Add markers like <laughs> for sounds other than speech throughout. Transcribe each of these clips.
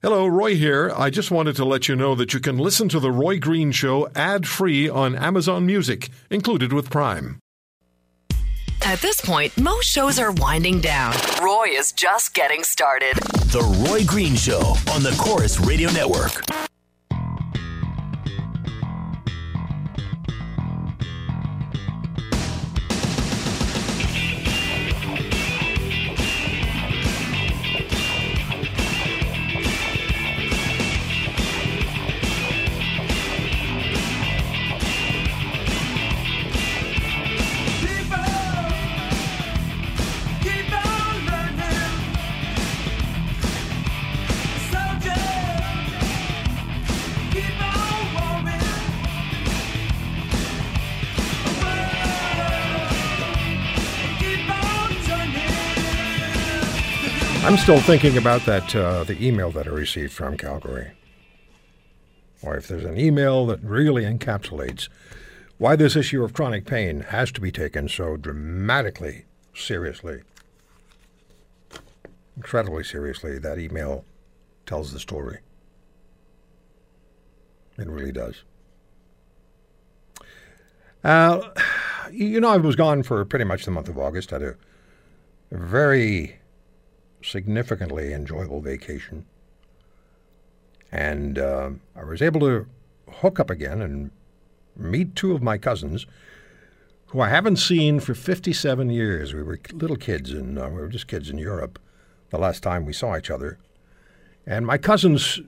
Hello, Roy here. I just wanted to let you know that you can listen to The Roy Green Show ad free on Amazon Music, included with Prime. At this point, most shows are winding down. Roy is just getting started. The Roy Green Show on the Corus Radio Network. I'm still thinking about that uh, the email that I received from Calgary. Or if there's an email that really encapsulates why this issue of chronic pain has to be taken so dramatically seriously, incredibly seriously, that email tells the story. It really does. Uh, you know, I was gone for pretty much the month of August. Had a very significantly enjoyable vacation. And uh, I was able to hook up again and meet two of my cousins who I haven't seen for 57 years. We were little kids, and uh, we were just kids in Europe the last time we saw each other. And my cousins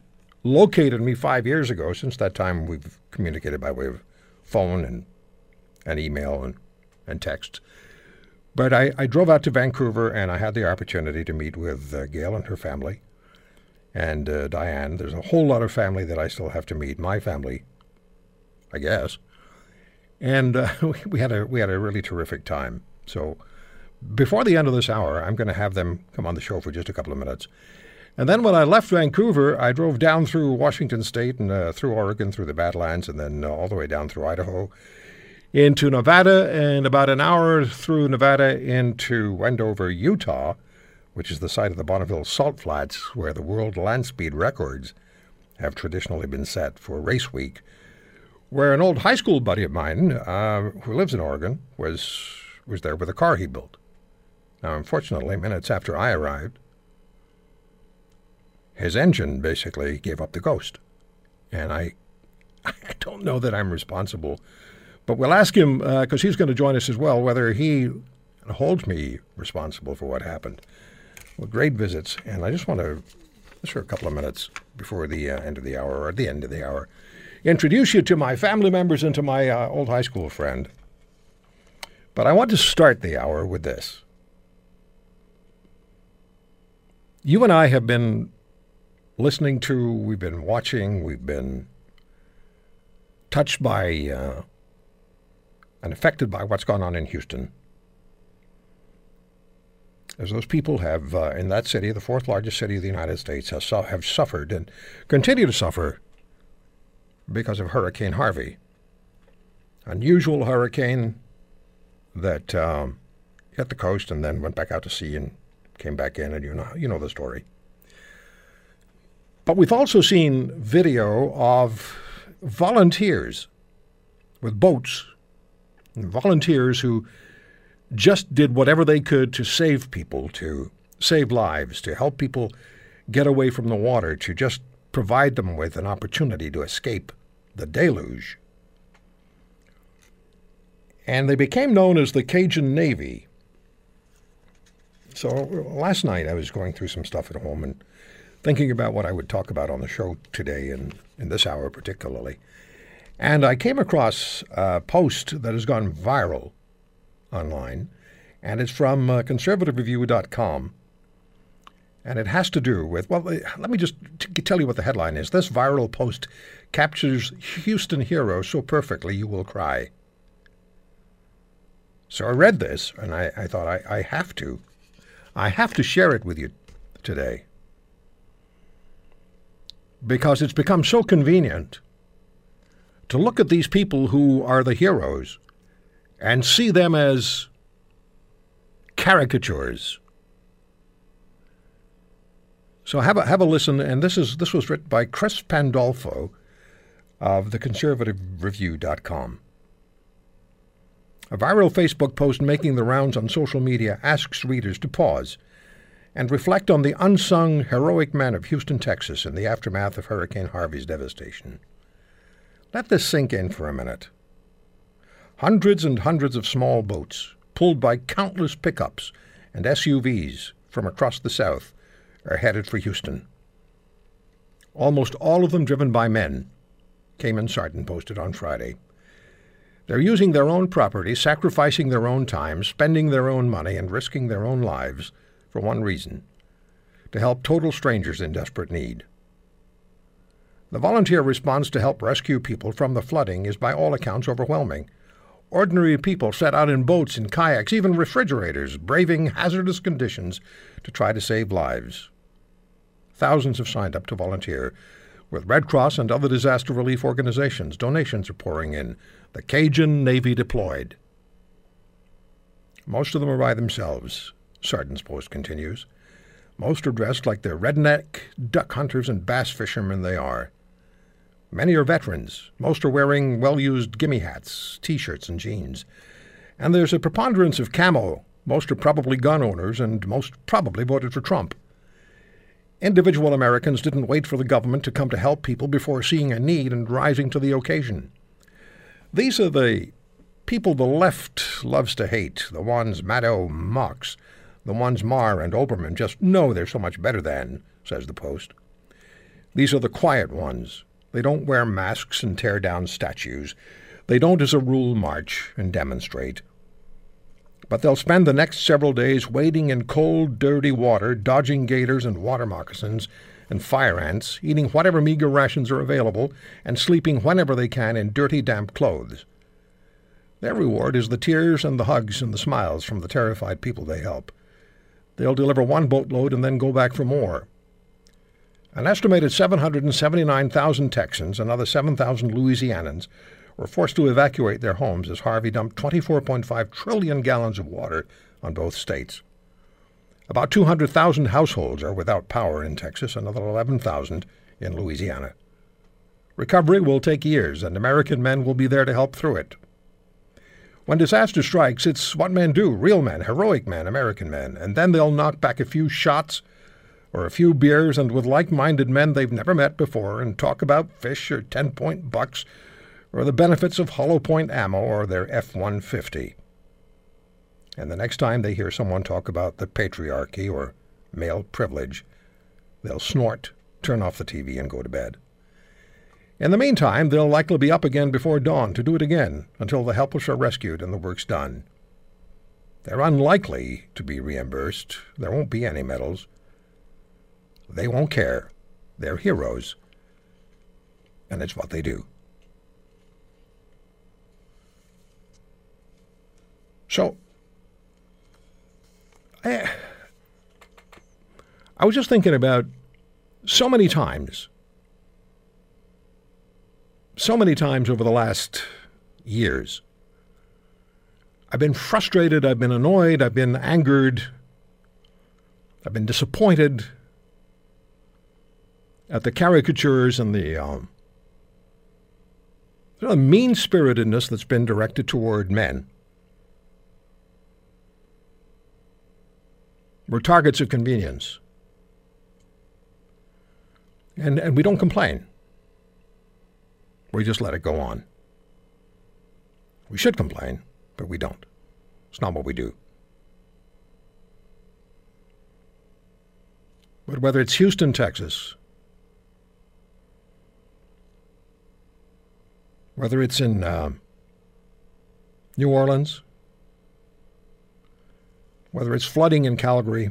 located me five years ago. Since that time, we've communicated by way of phone and, and email and, and text. But I, I drove out to Vancouver and I had the opportunity to meet with uh, Gail and her family and uh, Diane. There's a whole lot of family that I still have to meet. My family, I guess. And uh, <laughs> we had a we had a really terrific time. So before the end of this hour, I'm going to have them come on the show for just a couple of minutes. And then when I left Vancouver, I drove down through Washington State and uh, through Oregon, through the Badlands, and then uh, all the way down through Idaho into Nevada and about an hour through Nevada into Wendover, Utah, which is the site of the Bonneville Salt Flats, where the world land speed records have traditionally been set for race week. Where an old high school buddy of mine, uh, who lives in Oregon, was was there with a car he built. Now, unfortunately, minutes after I arrived, his engine basically gave up the ghost, and I, <laughs> I don't know that I'm responsible but we'll ask him, because uh, he's going to join us as well, whether he holds me responsible for what happened. Well, great visits. And I just want to, just for a couple of minutes before the uh, end of the hour, or at the end of the hour, introduce you to my family members and to my uh, old high school friend. But I want to start the hour with this. You and I have been listening to, we've been watching, we've been touched by uh, and affected by what's gone on in Houston. As those people have, uh, in that city, the fourth largest city of the United States, have, su- have suffered and continue to suffer because of Hurricane Harvey. Unusual hurricane that um, hit the coast and then went back out to sea and came back in, and you know, you know the story. But we've also seen video of volunteers with boats volunteers who just did whatever they could to save people, to save lives, to help people get away from the water, to just provide them with an opportunity to escape the deluge. And they became known as the Cajun Navy. So last night I was going through some stuff at home and thinking about what I would talk about on the show today and in this hour particularly. And I came across a post that has gone viral online, and it's from uh, conservativereview.com. And it has to do with, well, let me just tell you what the headline is. This viral post captures Houston hero so perfectly you will cry. So I read this, and I, I thought I, I have to. I have to share it with you today. Because it's become so convenient to look at these people who are the heroes and see them as caricatures. So have a have a listen. And this is this was written by Chris Pandolfo of theconservativereview.com. A viral Facebook post making the rounds on social media asks readers to pause and reflect on the unsung heroic men of Houston, Texas in the aftermath of Hurricane Harvey's devastation. Let this sink in for a minute. Hundreds and hundreds of small boats, pulled by countless pickups and SUVs from across the South, are headed for Houston. Almost all of them driven by men, Cayman Sarton posted on Friday. They're using their own property, sacrificing their own time, spending their own money, and risking their own lives for one reason to help total strangers in desperate need. The volunteer response to help rescue people from the flooding is by all accounts overwhelming. Ordinary people set out in boats and kayaks, even refrigerators, braving hazardous conditions to try to save lives. Thousands have signed up to volunteer. With Red Cross and other disaster relief organizations, donations are pouring in. The Cajun Navy deployed. Most of them are by themselves, Sarton's post continues. Most are dressed like the redneck duck hunters and bass fishermen they are. Many are veterans. Most are wearing well used gimme hats, t shirts, and jeans. And there's a preponderance of camo. Most are probably gun owners, and most probably voted for Trump. Individual Americans didn't wait for the government to come to help people before seeing a need and rising to the occasion. These are the people the left loves to hate, the ones Maddow mocks, the ones Maher and Olbermann just know they're so much better than, says the Post. These are the quiet ones, they don't wear masks and tear down statues. They don't, as a rule, march and demonstrate. But they'll spend the next several days wading in cold, dirty water, dodging gators and water moccasins and fire ants, eating whatever meager rations are available, and sleeping whenever they can in dirty, damp clothes. Their reward is the tears and the hugs and the smiles from the terrified people they help. They'll deliver one boatload and then go back for more. An estimated 779,000 Texans, another 7,000 Louisianans, were forced to evacuate their homes as Harvey dumped 24.5 trillion gallons of water on both states. About 200,000 households are without power in Texas, another 11,000 in Louisiana. Recovery will take years, and American men will be there to help through it. When disaster strikes, it's what men do real men, heroic men, American men, and then they'll knock back a few shots or a few beers and with like minded men they've never met before and talk about fish or 10 point bucks or the benefits of hollow point ammo or their F 150. And the next time they hear someone talk about the patriarchy or male privilege, they'll snort, turn off the TV, and go to bed. In the meantime, they'll likely be up again before dawn to do it again until the helpless are rescued and the work's done. They're unlikely to be reimbursed. There won't be any medals. They won't care. They're heroes. And it's what they do. So, I, I was just thinking about so many times, so many times over the last years. I've been frustrated, I've been annoyed, I've been angered, I've been disappointed at the caricatures and the um, mean spiritedness that's been directed toward men. We're targets of convenience. And, and we don't complain. We just let it go on. We should complain, but we don't. It's not what we do. But whether it's Houston, Texas, whether it's in uh, New Orleans, whether it's flooding in Calgary,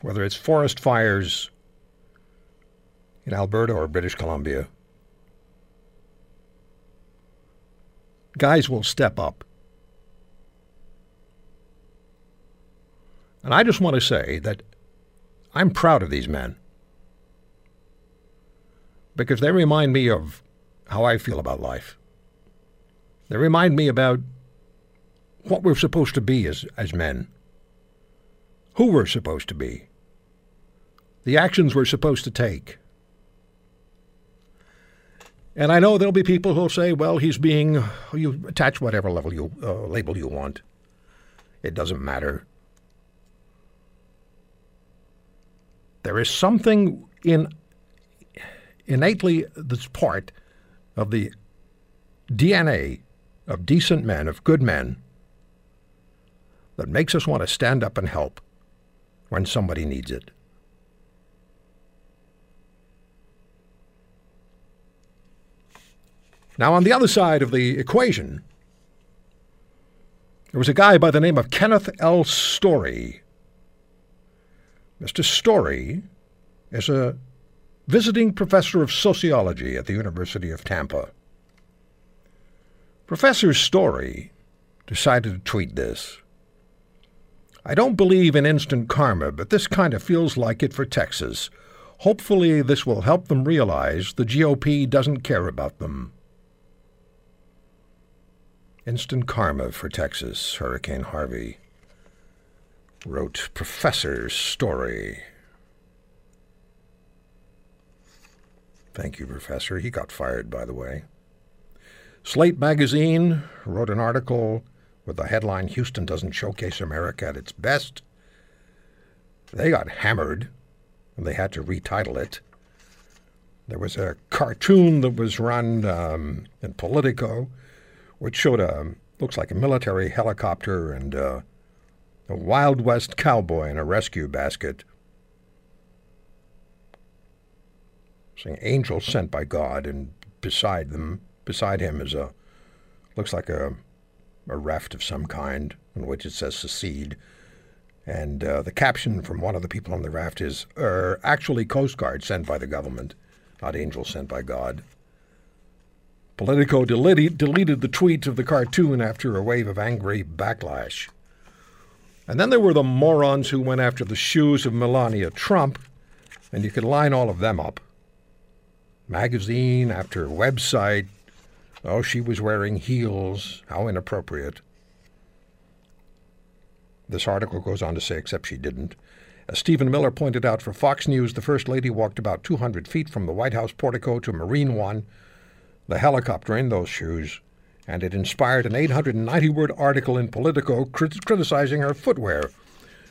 whether it's forest fires in Alberta or British Columbia, guys will step up. And I just want to say that I'm proud of these men because they remind me of how I feel about life. They remind me about what we're supposed to be as, as men, who we're supposed to be, the actions we're supposed to take. And I know there'll be people who'll say, well, he's being, you attach whatever level you, uh, label you want. It doesn't matter. There is something in innately that's part of the DNA of decent men, of good men, that makes us want to stand up and help when somebody needs it. Now, on the other side of the equation, there was a guy by the name of Kenneth L. Storey. Mr. Storey is a visiting professor of sociology at the University of Tampa. Professor Storey decided to tweet this. I don't believe in instant karma, but this kind of feels like it for Texas. Hopefully, this will help them realize the GOP doesn't care about them. Instant karma for Texas, Hurricane Harvey, wrote Professor Storey. Thank you, Professor. He got fired, by the way. Slate magazine wrote an article with the headline Houston doesn't showcase America at its best. They got hammered and they had to retitle it. There was a cartoon that was run um, in Politico which showed a looks like a military helicopter and uh, a Wild West cowboy in a rescue basket. Saying angels sent by God, and beside them, beside him, is a looks like a a raft of some kind on which it says secede. And uh, the caption from one of the people on the raft is, er, actually Coast Guard sent by the government, not angels sent by God. Politico deleted, deleted the tweet of the cartoon after a wave of angry backlash. And then there were the morons who went after the shoes of Melania Trump, and you could line all of them up. Magazine after website. Oh, she was wearing heels. How inappropriate. This article goes on to say, except she didn't. As Stephen Miller pointed out for Fox News, the First Lady walked about 200 feet from the White House portico to Marine One the helicopter in those shoes, and it inspired an 890 word article in Politico crit- criticizing her footwear.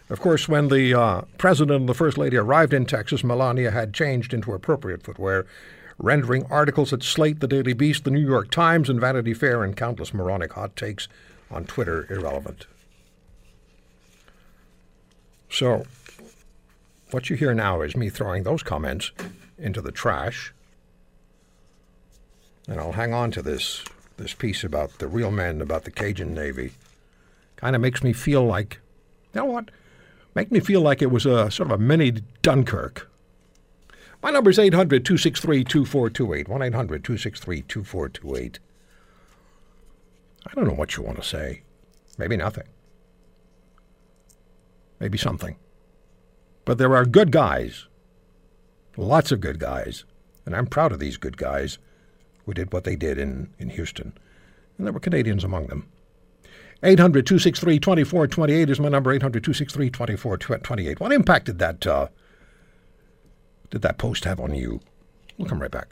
Of course, when the uh, president and the first lady arrived in Texas, Melania had changed into appropriate footwear, rendering articles at Slate, The Daily Beast, The New York Times, and Vanity Fair, and countless moronic hot takes on Twitter irrelevant. So, what you hear now is me throwing those comments into the trash and I'll hang on to this this piece about the real men, about the Cajun Navy. Kind of makes me feel like, you know what? Make me feel like it was a sort of a mini Dunkirk. My number is 800 263 2428. 1 800 263 2428. I don't know what you want to say. Maybe nothing. Maybe something. But there are good guys. Lots of good guys. And I'm proud of these good guys who did what they did in, in Houston. And there were Canadians among them. 800 263 2428 is my number, 800 263 2428. What impacted that, uh, did that post have on you? We'll come right back.